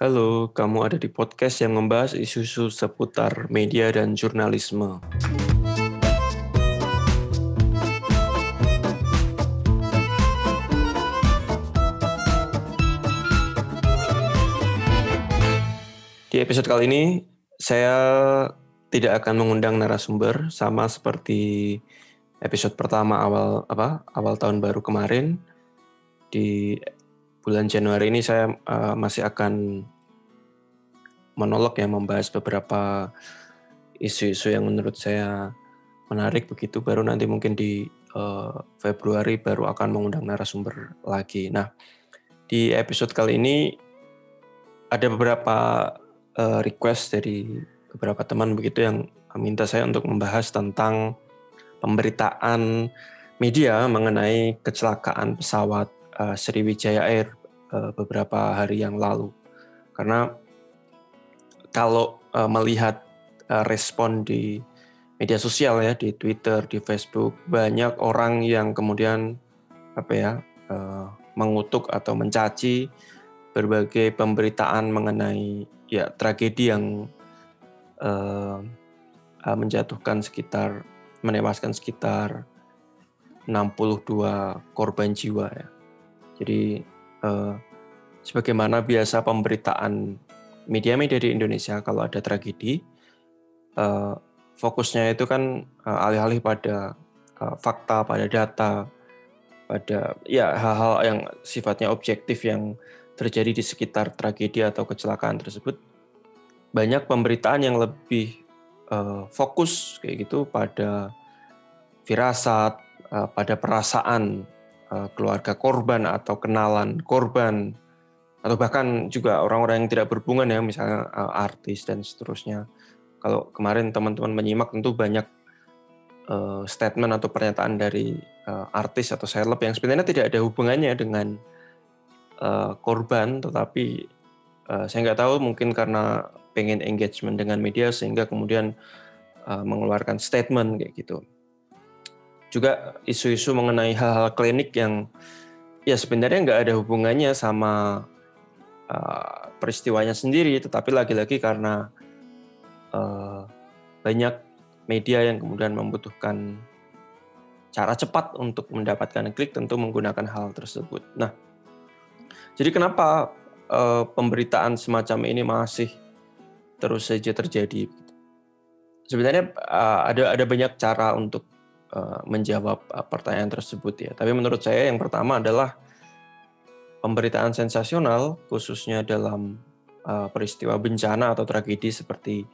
Halo, kamu ada di podcast yang membahas isu-isu seputar media dan jurnalisme. Di episode kali ini, saya tidak akan mengundang narasumber sama seperti episode pertama awal apa awal tahun baru kemarin di bulan Januari ini saya uh, masih akan monolog yang membahas beberapa isu-isu yang menurut saya menarik begitu baru nanti mungkin di uh, Februari baru akan mengundang narasumber lagi. Nah, di episode kali ini ada beberapa uh, request dari beberapa teman begitu yang minta saya untuk membahas tentang pemberitaan media mengenai kecelakaan pesawat uh, Sriwijaya Air uh, beberapa hari yang lalu. Karena kalau uh, melihat uh, respon di media sosial ya di Twitter, di Facebook banyak orang yang kemudian apa ya uh, mengutuk atau mencaci berbagai pemberitaan mengenai ya tragedi yang uh, uh, menjatuhkan sekitar menewaskan sekitar 62 korban jiwa ya. Jadi eh, sebagaimana biasa pemberitaan media-media di Indonesia kalau ada tragedi, eh, fokusnya itu kan eh, alih-alih pada eh, fakta, pada data, pada ya hal-hal yang sifatnya objektif yang terjadi di sekitar tragedi atau kecelakaan tersebut. Banyak pemberitaan yang lebih eh, fokus kayak gitu pada firasat, eh, pada perasaan keluarga korban atau kenalan korban. Atau bahkan juga orang-orang yang tidak berhubungan ya misalnya uh, artis dan seterusnya. Kalau kemarin teman-teman menyimak tentu banyak uh, statement atau pernyataan dari artis atau seleb yang sebenarnya tidak ada hubungannya dengan korban, tetapi saya nggak tahu mungkin karena pengen engagement dengan media sehingga kemudian mengeluarkan statement kayak gitu juga isu-isu mengenai hal-hal klinik yang ya sebenarnya nggak ada hubungannya sama uh, peristiwanya sendiri, tetapi lagi-lagi karena uh, banyak media yang kemudian membutuhkan cara cepat untuk mendapatkan klik tentu menggunakan hal tersebut. Nah, jadi kenapa uh, pemberitaan semacam ini masih terus saja terjadi? Sebenarnya uh, ada ada banyak cara untuk Eh, menjawab eh, pertanyaan tersebut ya. Tapi menurut saya yang pertama adalah pemberitaan sensasional khususnya dalam eh, peristiwa bencana atau tragedi seperti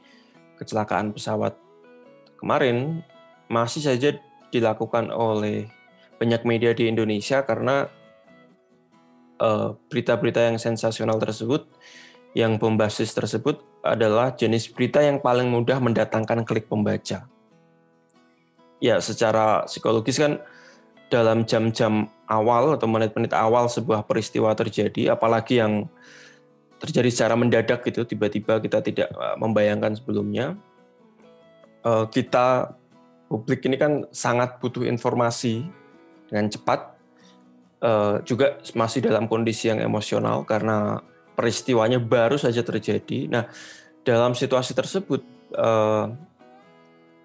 kecelakaan pesawat kemarin masih saja dilakukan oleh banyak media di Indonesia karena berita-berita yang sensasional tersebut yang bombastis tersebut adalah jenis berita yang paling mudah mendatangkan klik pembaca ya secara psikologis kan dalam jam-jam awal atau menit-menit awal sebuah peristiwa terjadi, apalagi yang terjadi secara mendadak gitu, tiba-tiba kita tidak uh, membayangkan sebelumnya, uh, kita publik ini kan sangat butuh informasi dengan cepat, uh, juga masih dalam kondisi yang emosional karena peristiwanya baru saja terjadi. Nah, dalam situasi tersebut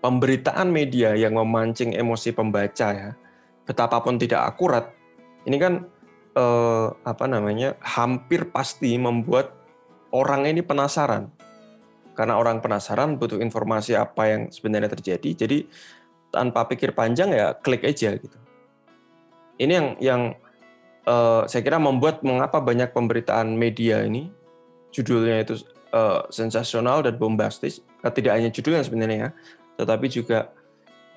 pemberitaan media yang memancing emosi pembaca ya, betapapun tidak akurat, ini kan eh, apa namanya hampir pasti membuat orang ini penasaran. Karena orang penasaran butuh informasi apa yang sebenarnya terjadi, jadi tanpa pikir panjang ya klik aja gitu. Ini yang yang eh, saya kira membuat mengapa banyak pemberitaan media ini judulnya itu uh, sensasional dan bombastis. Tidak hanya judulnya sebenarnya ya, tetapi juga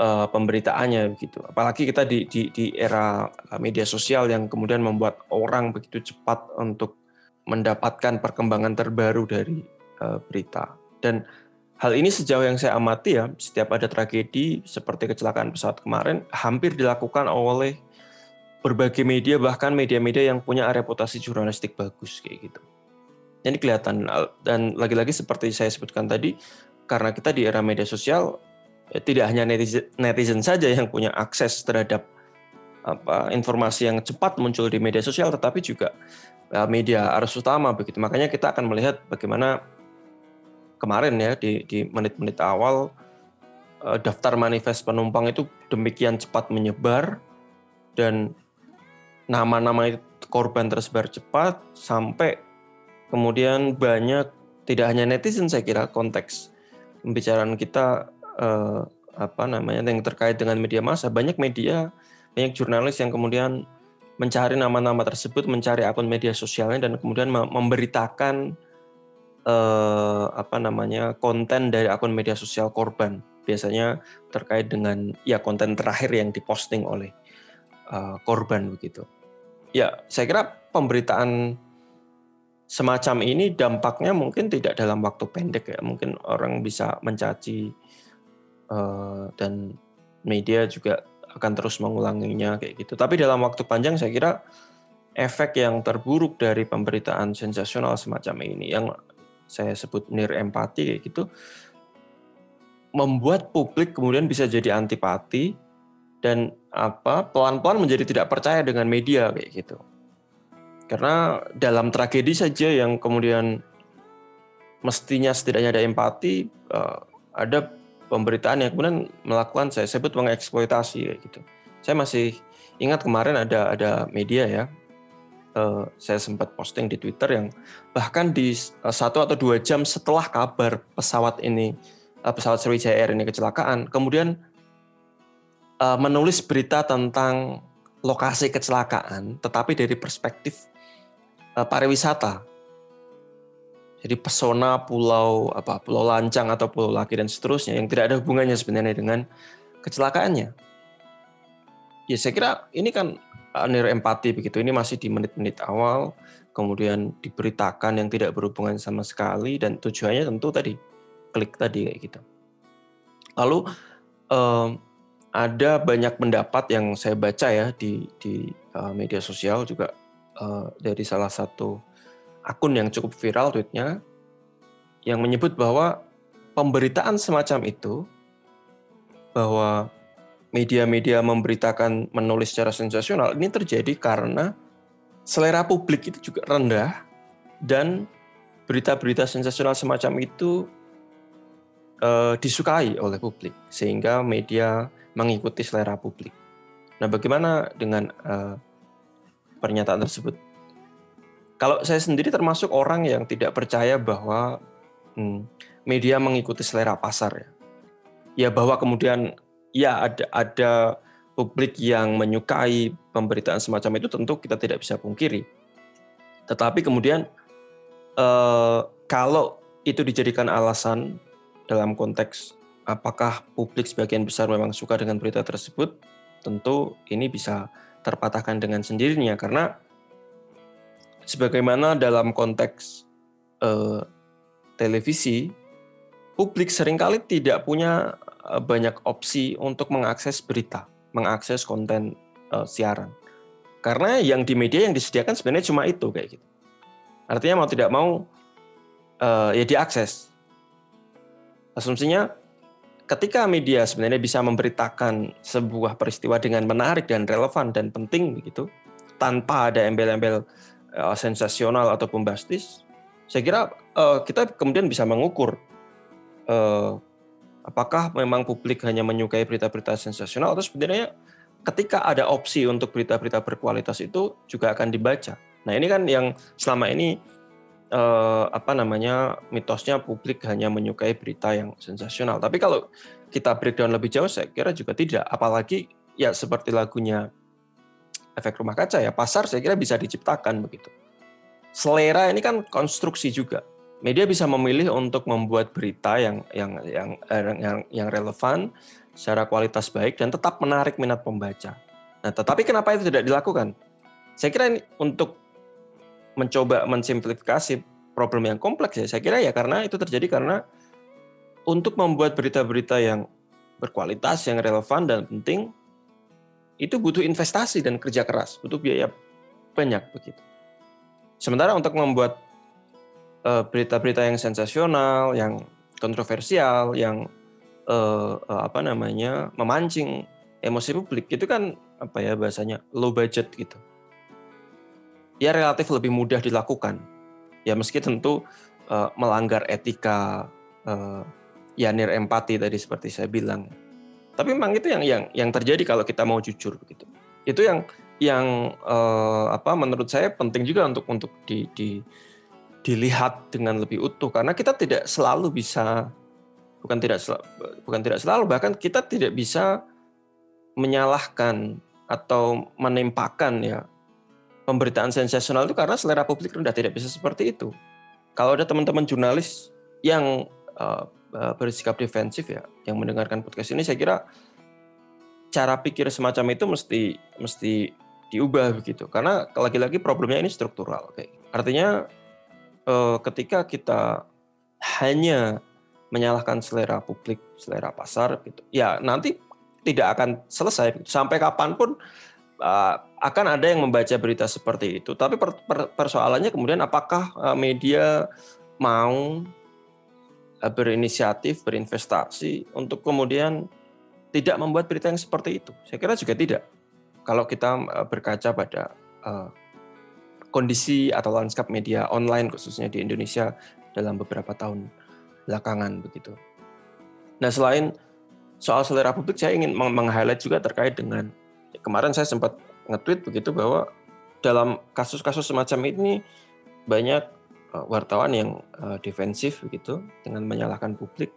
uh, pemberitaannya begitu. Apalagi kita di, di di era eh, media sosial yang kemudian membuat orang begitu cepat untuk mendapatkan perkembangan terbaru dari uh, berita. Dan hal ini sejauh yang saya amati ya, setiap ada tragedi seperti kecelakaan pesawat kemarin hampir dilakukan oleh berbagai media bahkan media-media yang punya reputasi jurnalistik bagus kayak gitu. Ini kelihatan dan lagi-lagi seperti saya sebutkan tadi karena kita di era media sosial ya, tidak hanya netizen, netizen saja yang punya akses terhadap apa informasi yang cepat muncul di media sosial, tetapi juga uh, media arus utama begitu. Makanya kita akan melihat bagaimana kemarin ya di menit-menit awal uh, daftar manifest penumpang itu demikian cepat menyebar dan nama-nama korban tersebar cepat sampai kemudian banyak tidak hanya netizen saya kira konteks pembicaraan kita uh, apa namanya yang terkait dengan media massa. Banyak media banyak jurnalis yang kemudian mencari nama-nama tersebut mencari akun media sosialnya dan kemudian memberitakan eh, apa namanya konten dari akun media sosial korban. Biasanya terkait dengan ya konten terakhir yang diposting oleh uh, korban begitu. Ya saya kira pemberitaan semacam ini dampaknya mungkin tidak dalam waktu pendek ya. Mungkin orang bisa mencaci uh, dan media juga akan terus mengulanginya kayak gitu. Tapi dalam waktu panjang saya kira efek yang terburuk dari pemberitaan sensasional semacam ini yang saya sebut near empati kayak gitu membuat publik kemudian bisa jadi antipati dan apa pelan-pelan menjadi tidak percaya dengan media kayak gitu karena dalam tragedi saja yang kemudian mestinya setidaknya ada empati, uh, ada pemberitaan yang kemudian melakukan saya sebut mengeksploitasi gitu. Saya masih ingat kemarin ada ada media ya, uh, saya sempat posting di Twitter yang bahkan di uh, satu atau dua jam setelah kabar pesawat ini pesawat Sriwijaya Air ini kecelakaan, kemudian menulis berita tentang lokasi kecelakaan, tetapi dari perspektif pariwisata. Jadi pesona pulau apa pulau Lancang atau pulau Laki dan seterusnya yang tidak ada hubungannya sebenarnya dengan kecelakaannya. Ya saya kira ini kan nir empati begitu. Ini masih di menit-menit awal, kemudian diberitakan yang tidak berhubungan sama sekali dan tujuannya tentu tadi klik tadi kayak gitu. Lalu um, ada banyak pendapat yang saya baca ya di di uh, media sosial juga uh, dari salah satu akun yang cukup viral tweetnya yang menyebut bahwa pemberitaan semacam itu bahwa media-media memberitakan menulis secara sensasional ini terjadi karena selera publik itu juga rendah dan berita-berita sensasional semacam itu uh, disukai oleh publik sehingga media mengikuti selera publik. Nah, bagaimana dengan uh, pernyataan tersebut. Kalau saya sendiri termasuk orang yang tidak percaya bahwa hmm, media mengikuti selera pasar ya. Ya bahwa kemudian ya ada ada publik yang menyukai pemberitaan semacam itu tentu kita tidak bisa pungkiri. Tetapi kemudian eh, kalau itu dijadikan alasan dalam konteks apakah publik sebagian besar memang suka dengan berita tersebut, tentu ini bisa terpatahkan dengan sendirinya karena sebagaimana dalam konteks eh, televisi publik sering kali tidak punya eh, banyak opsi untuk mengakses berita, mengakses konten eh, siaran. Karena yang di media yang disediakan sebenarnya cuma itu kayak gitu. Artinya mau tidak mau eh, ya diakses. Asumsinya ketika media sebenarnya bisa memberitakan sebuah peristiwa dengan menarik dan relevan dan penting begitu tanpa ada embel-embel uh, sensasional atau bombastis saya kira uh, kita kemudian bisa mengukur uh, apakah memang publik hanya menyukai berita-berita sensasional atau sebenarnya ketika ada opsi untuk berita-berita berkualitas itu juga akan dibaca. Nah ini kan yang selama ini eh, apa namanya mitosnya publik hanya menyukai berita yang sensasional. Tapi kalau kita breakdown lebih jauh, saya kira juga tidak. Apalagi ya seperti lagunya efek rumah kaca ya pasar saya kira bisa diciptakan begitu. Selera ini kan konstruksi juga. Media bisa memilih untuk membuat berita yang yang yang yang yang relevan secara kualitas baik dan tetap menarik minat pembaca. Nah, tetapi kenapa itu tidak dilakukan? Saya kira ini untuk mencoba mensimplifikasi problem yang kompleks ya. Saya kira ya karena itu terjadi karena untuk membuat berita-berita yang berkualitas, yang relevan dan penting itu butuh investasi dan kerja keras, butuh biaya banyak begitu. Sementara untuk membuat uh, berita-berita yang sensasional, yang kontroversial, yang uh, uh, apa namanya memancing emosi publik itu kan apa ya bahasanya low budget gitu. Ya relatif lebih mudah dilakukan. Ya meski tentu uh, melanggar etika uh, ya nir empati tadi seperti saya bilang. Tapi memang itu yang yang yang terjadi kalau kita mau jujur begitu. Itu yang yang uh, apa menurut saya penting juga untuk untuk di, di dilihat dengan lebih utuh karena kita tidak selalu bisa bukan tidak bukan tidak selalu bahkan kita tidak bisa menyalahkan atau menempahkan ya pemberitaan sensasional itu karena selera publik rendah tidak bisa seperti itu. Kalau ada teman-teman jurnalis yang uh, bersikap defensif ya, yang mendengarkan podcast ini, saya kira cara pikir semacam itu mesti mesti diubah begitu. Karena lagi-lagi problemnya ini struktural. Artinya uh, ketika kita hanya menyalahkan selera publik, selera pasar gitu. Ya, nanti tidak akan selesai sampai kapan pun uh, akan ada yang membaca berita seperti itu. Tapi per, per, persoalannya kemudian apakah uh, media mau uh, berinisiatif, berinvestasi untuk kemudian tidak membuat berita yang seperti itu? Saya kira juga tidak. Kalau kita uh, berkaca pada kondisi atau lanskap media online khususnya di Indonesia dalam beberapa tahun belakangan begitu. Nah selain soal selera publik, saya ingin meng-highlight juga terkait dengan kemarin saya sempat nge-tweet begitu bahwa dalam kasus-kasus semacam ini banyak uh, wartawan yang uh, defensif begitu dengan menyalahkan publik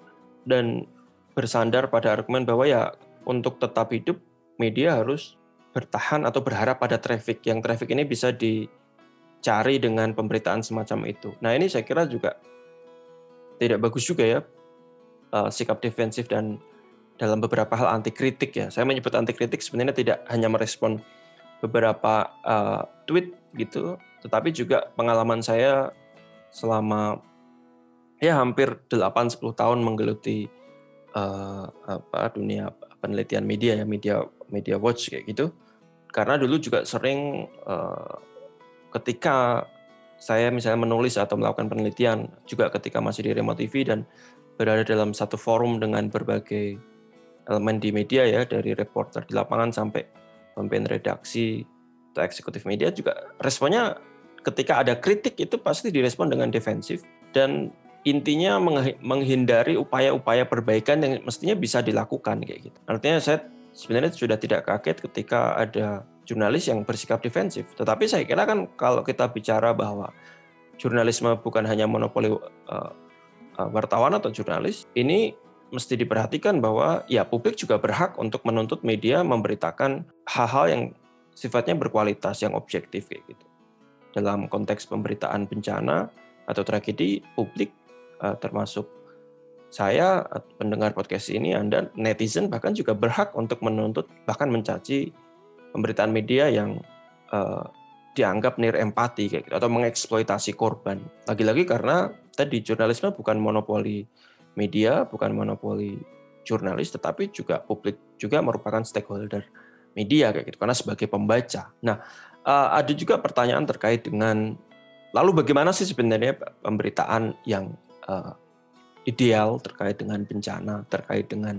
dan bersandar pada argumen bahwa ya untuk tetap hidup media harus bertahan atau berharap pada traffic yang traffic ini bisa dicari dengan pemberitaan semacam itu. Nah ini saya kira juga tidak bagus juga ya uh, sikap defensif dan dalam beberapa hal anti kritik ya. Saya menyebut anti kritik sebenarnya tidak hanya merespon beberapa uh, tweet gitu, tetapi juga pengalaman saya selama ya hampir 8-10 tahun menggeluti uh, apa dunia penelitian media ya media media watch kayak gitu. Karena dulu juga sering uh, ketika saya misalnya menulis atau melakukan penelitian juga ketika masih di Remote TV dan berada dalam satu forum dengan berbagai elemen di media ya dari reporter di lapangan sampai pemimpin redaksi atau eksekutif media juga responnya ketika ada kritik itu pasti direspon dengan defensif dan intinya menghindari upaya-upaya perbaikan yang mestinya bisa dilakukan kayak gitu. Artinya saya sebenarnya sudah tidak kaget ketika ada jurnalis yang bersikap defensif. Tetapi saya kira kan kalau kita bicara bahwa jurnalisme bukan hanya monopoli uh, wartawan atau jurnalis, ini mesti diperhatikan bahwa ya publik juga berhak untuk menuntut media memberitakan hal-hal yang sifatnya berkualitas, yang objektif kayak gitu. Dalam konteks pemberitaan bencana atau tragedi, publik uh, termasuk saya pendengar podcast ini, Anda netizen bahkan juga berhak untuk menuntut bahkan mencaci pemberitaan media yang uh, dianggap nir empati kayak gitu atau mengeksploitasi korban. Lagi-lagi karena tadi jurnalisme bukan monopoli media, bukan monopoli jurnalis, tetapi juga publik juga merupakan stakeholder media kayak gitu karena sebagai pembaca. Nah, uh, ada juga pertanyaan terkait dengan lalu bagaimana sih sebenarnya pemberitaan yang uh, ideal terkait dengan bencana, terkait dengan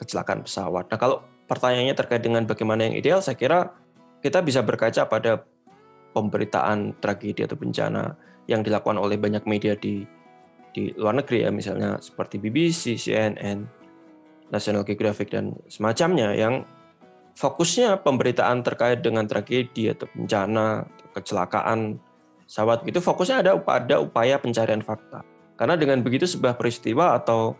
kecelakaan pesawat. Nah, kalau pertanyaannya terkait dengan bagaimana yang ideal, saya kira kita bisa berkaca pada pemberitaan tragedi atau bencana yang dilakukan oleh banyak media di di luar negeri ya misalnya seperti BBC, CNN, National Geographic dan semacamnya yang fokusnya pemberitaan terkait dengan tragedi atau bencana, atau kecelakaan pesawat itu fokusnya ada pada upaya pencarian fakta. Karena dengan begitu sebuah peristiwa atau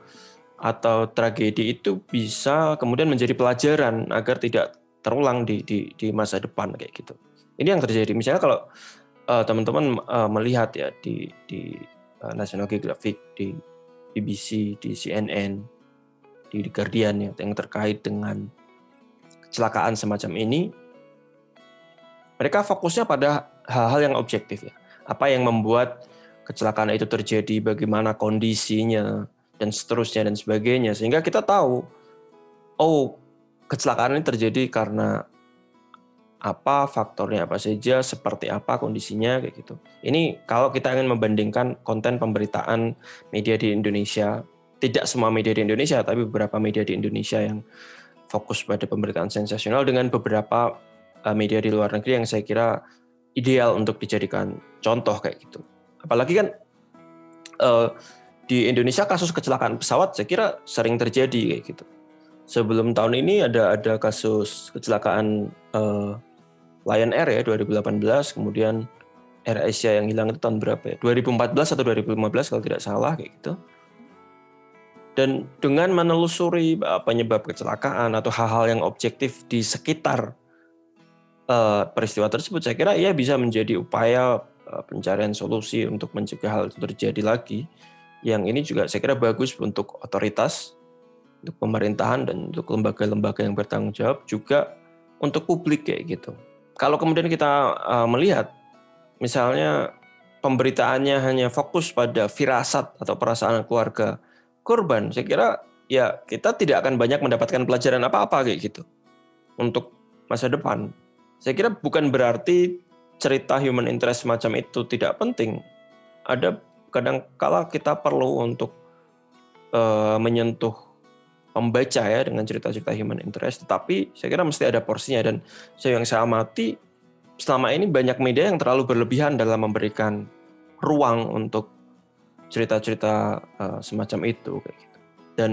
atau tragedi itu bisa kemudian menjadi pelajaran agar tidak terulang di di, di masa depan kayak gitu. Ini yang terjadi. Misalnya kalau uh, teman-teman uh, melihat ya di di uh, National Geographic, di BBC, di CNN, di The Guardian ya yang terkait dengan kecelakaan semacam ini, mereka fokusnya pada hal-hal yang objektif ya. Apa yang membuat kecelakaan itu terjadi, bagaimana kondisinya, dan seterusnya dan sebagainya sehingga kita tahu oh kecelakaan ini terjadi karena apa faktornya apa saja seperti apa kondisinya kayak gitu ini kalau kita ingin membandingkan konten pemberitaan media di Indonesia tidak semua media di Indonesia tapi beberapa media di Indonesia yang fokus pada pemberitaan sensasional dengan beberapa uh, media di luar negeri yang saya kira ideal untuk dijadikan contoh kayak gitu. Apalagi kan uh, di Indonesia kasus kecelakaan pesawat saya kira sering terjadi kayak gitu. Sebelum tahun ini ada ada kasus kecelakaan uh, Lion Air ya 2018, kemudian Air Asia yang hilang itu tahun berapa ya? 2014 atau 2015 kalau tidak salah kayak gitu. Dan dengan menelusuri penyebab kecelakaan atau hal-hal yang objektif di sekitar uh, peristiwa tersebut, saya kira ia bisa menjadi upaya uh, pencarian solusi untuk mencegah hal itu terjadi lagi. Yang ini juga saya kira bagus untuk otoritas, untuk pemerintahan dan untuk lembaga-lembaga yang bertanggung jawab juga untuk publik kayak gitu. Kalau kemudian kita uh, melihat misalnya pemberitaannya hanya fokus pada firasat atau perasaan keluarga korban, saya kira ya kita tidak akan banyak mendapatkan pelajaran apa-apa kayak gitu untuk masa depan. Saya kira bukan berarti cerita human interest semacam itu tidak penting. Ada kadang kala kita perlu untuk uh, menyentuh pembaca ya dengan cerita-cerita human interest, tetapi saya kira mesti ada porsinya dan saya yang saya amati selama ini banyak media yang terlalu berlebihan dalam memberikan ruang untuk cerita-cerita uh, semacam itu kayak gitu. Dan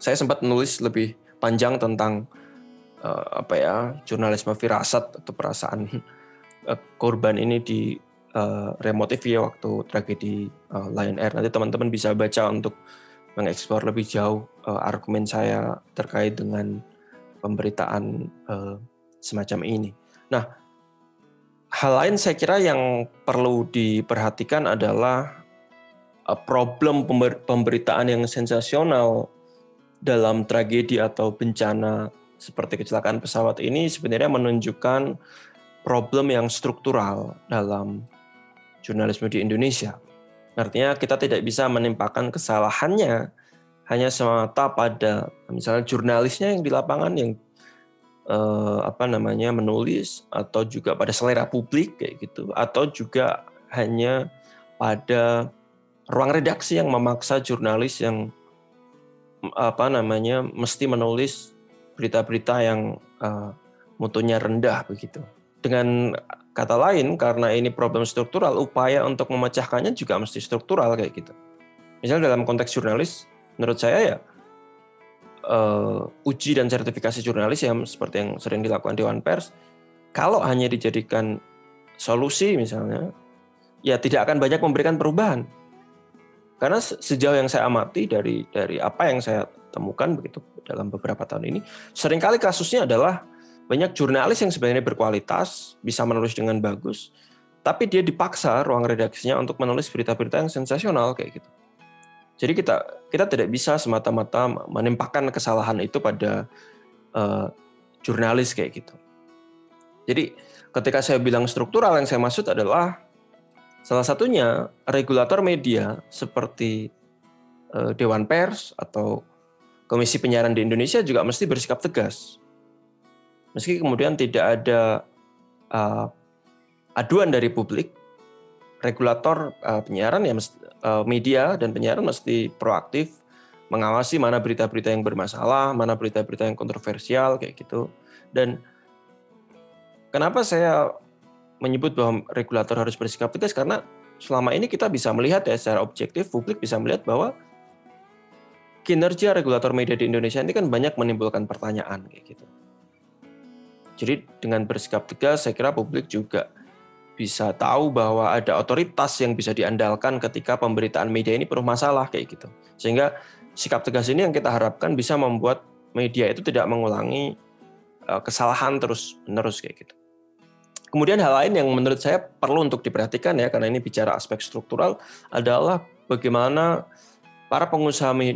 saya sempat menulis lebih panjang tentang uh, apa ya jurnalisme firasat atau perasaan uh, korban ini di remote TV waktu tragedi Lion Air. Nanti teman-teman bisa baca untuk mengeksplor lebih jauh uh, argumen saya terkait dengan pemberitaan uh, semacam ini. Nah, hal lain saya kira yang perlu diperhatikan adalah Uh, problem pemberitaan yang sensasional dalam tragedi atau bencana seperti kecelakaan pesawat ini sebenarnya menunjukkan problem yang struktural dalam jurnalisme di Indonesia. Artinya kita tidak bisa menimpakan kesalahannya hanya semata pada misalnya jurnalisnya yang di lapangan yang eh, apa namanya menulis atau juga pada selera publik kayak gitu atau juga hanya pada ruang redaksi yang memaksa jurnalis yang apa namanya mesti menulis berita-berita yang uh, mutunya rendah begitu. Dengan kata lain karena ini problem struktural, upaya untuk memecahkannya juga mesti struktural kayak gitu. Misalnya dalam konteks jurnalis, menurut saya ya uh, uji dan sertifikasi jurnalis yang seperti yang sering dilakukan Dewan Pers, kalau hanya dijadikan solusi misalnya, ya tidak akan banyak memberikan perubahan karena sejauh yang saya amati dari dari apa yang saya temukan begitu dalam beberapa tahun ini, sering kali kasusnya adalah banyak jurnalis yang sebenarnya berkualitas, bisa menulis dengan bagus, tapi dia dipaksa ruang redaksinya untuk menulis berita-berita yang sensasional kayak gitu. Jadi kita kita tidak bisa semata-mata menimpakan kesalahan itu pada uh, jurnalis kayak gitu. Jadi ketika saya bilang struktural yang saya maksud adalah Salah satunya regulator media seperti uh, Dewan Pers atau Komisi Penyiaran di Indonesia juga mesti bersikap tegas. Meski kemudian tidak ada uh, aduan dari publik, regulator uh, penyiaran ya mesti, uh, media dan penyiaran mesti proaktif mengawasi mana berita-berita yang bermasalah, mana berita-berita yang kontroversial kayak gitu. Dan kenapa saya menyebut bahwa regulator harus bersikap tegas karena selama ini kita bisa melihat ya secara objektif publik bisa melihat bahwa kinerja regulator media di Indonesia ini kan banyak menimbulkan pertanyaan kayak gitu. Jadi dengan bersikap tegas saya kira publik juga bisa tahu bahwa ada otoritas yang bisa diandalkan ketika pemberitaan media ini penuh masalah kayak gitu. Sehingga sikap tegas ini yang kita harapkan bisa membuat media itu tidak mengulangi eh, kesalahan terus menerus kayak gitu. Kemudian hal lain yang menurut saya perlu untuk diperhatikan ya karena ini bicara aspek struktural adalah bagaimana para pengusaha e,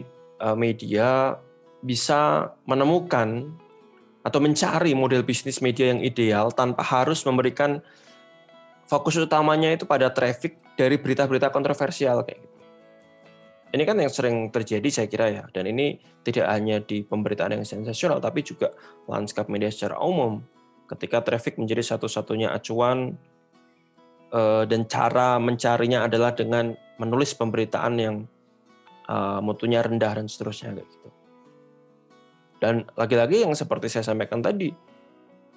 media bisa menemukan atau mencari model bisnis media yang ideal tanpa harus memberikan fokus utamanya itu pada traffic dari berita-berita kontroversial kayak gitu. Ini kan yang sering terjadi saya kira ya dan ini tidak hanya di pemberitaan yang sensasional tapi juga lanskap media secara umum ketika traffic menjadi satu-satunya acuan uh, dan cara mencarinya adalah dengan menulis pemberitaan yang uh, mutunya rendah dan seterusnya kayak gitu. Dan lagi-lagi yang seperti saya sampaikan tadi,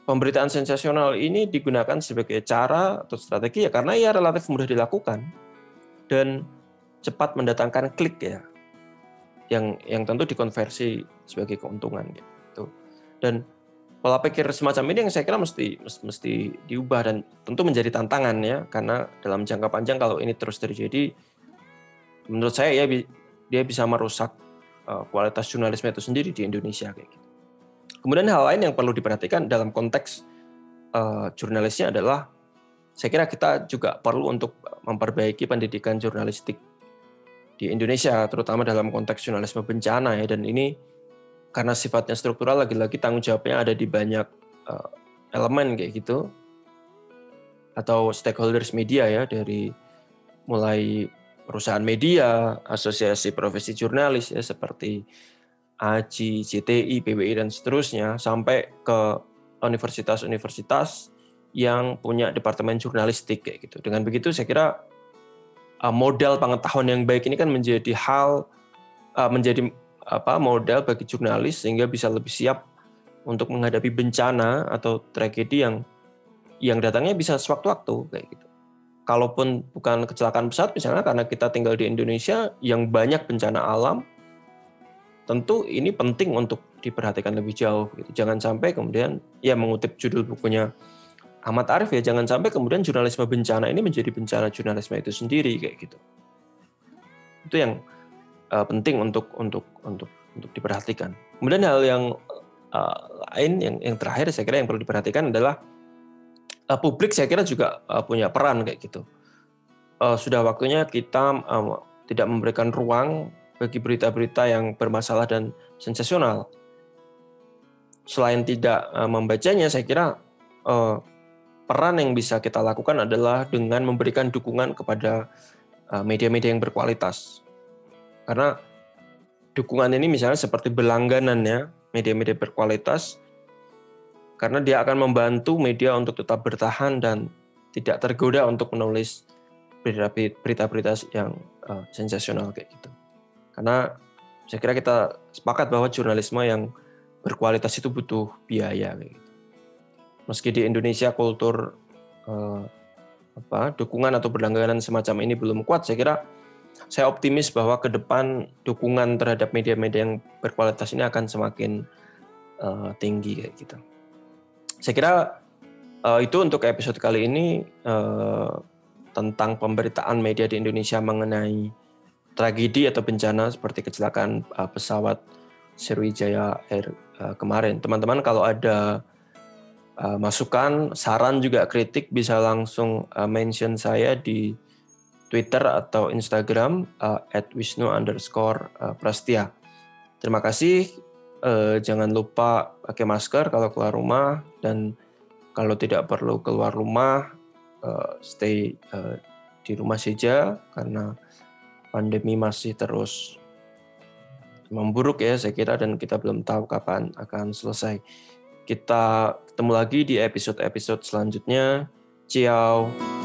pemberitaan sensasional ini digunakan sebagai cara atau strategi ya karena ia relatif mudah dilakukan dan cepat mendatangkan klik ya yang yang tentu dikonversi sebagai keuntungan gitu. Dan pola pikir semacam ini yang saya kira mesti mesti diubah dan tentu menjadi tantangan ya karena dalam jangka panjang kalau ini terus terjadi menurut saya ya dia bisa merusak kualitas jurnalisme itu sendiri di Indonesia kayak gitu. Kemudian hal lain yang perlu diperhatikan dalam konteks uh, jurnalisnya adalah saya kira kita juga perlu untuk memperbaiki pendidikan jurnalistik di Indonesia, terutama dalam konteks jurnalisme bencana ya. Dan ini karena sifatnya struktural, lagi-lagi tanggung jawabnya ada di banyak uh, elemen kayak gitu, atau stakeholders media ya, dari mulai perusahaan media, asosiasi profesi jurnalis ya seperti AJI, CTI, PBI dan seterusnya sampai ke universitas-universitas yang punya departemen jurnalistik kayak gitu. Dengan begitu saya kira uh, modal pengetahuan yang baik ini kan menjadi hal uh, menjadi apa modal bagi jurnalis sehingga bisa lebih siap untuk menghadapi bencana atau tragedi yang yang datangnya bisa sewaktu-waktu kayak gitu. Kalaupun bukan kecelakaan pesawat misalnya karena kita tinggal di Indonesia yang banyak bencana alam, tentu ini penting untuk diperhatikan lebih jauh. Gitu. Jangan sampai kemudian ya mengutip judul bukunya Ahmad Arif ya jangan sampai kemudian jurnalisme bencana ini menjadi bencana jurnalisme itu sendiri kayak gitu. Itu yang uh, penting untuk untuk untuk untuk diperhatikan. Kemudian hal yang uh, lain yang yang terakhir saya kira yang perlu diperhatikan adalah uh, publik saya kira juga uh, punya peran kayak gitu. Uh, sudah waktunya kita tidak memberikan ruang bagi berita-berita yang bermasalah dan sensasional. Selain tidak membacanya, saya kira peran yang bisa kita lakukan adalah dengan memberikan dukungan kepada media-media yang berkualitas. Karena dukungan ini misalnya seperti berlangganan ya, media-media berkualitas, karena dia akan membantu media untuk tetap bertahan dan tidak tergoda untuk menulis berita-berita yang uh, sensasional kayak gitu. Karena saya kira kita sepakat bahwa jurnalisme yang berkualitas itu butuh biaya kayak gitu meski di Indonesia kultur eh, apa dukungan atau berlangganan semacam ini belum kuat, saya kira saya optimis bahwa ke depan dukungan terhadap media-media yang berkualitas ini akan semakin uh, tinggi kayak gitu. Saya kira uh, itu untuk episode kali ini uh, tentang pemberitaan media di Indonesia mengenai tragedi atau bencana seperti kecelakaan uh, pesawat Sriwijaya Air uh, kemarin. Teman-teman kalau ada uh, masukan, saran juga kritik bisa langsung uh, mention saya di Twitter atau Instagram uh, at wisnu underscore uh, prastia. Terima kasih. Uh, jangan lupa pakai masker kalau keluar rumah dan kalau tidak perlu keluar rumah, uh, stay uh, di rumah saja karena pandemi masih terus memburuk ya saya kira dan kita belum tahu kapan akan selesai. Kita ketemu lagi di episode-episode selanjutnya. Ciao.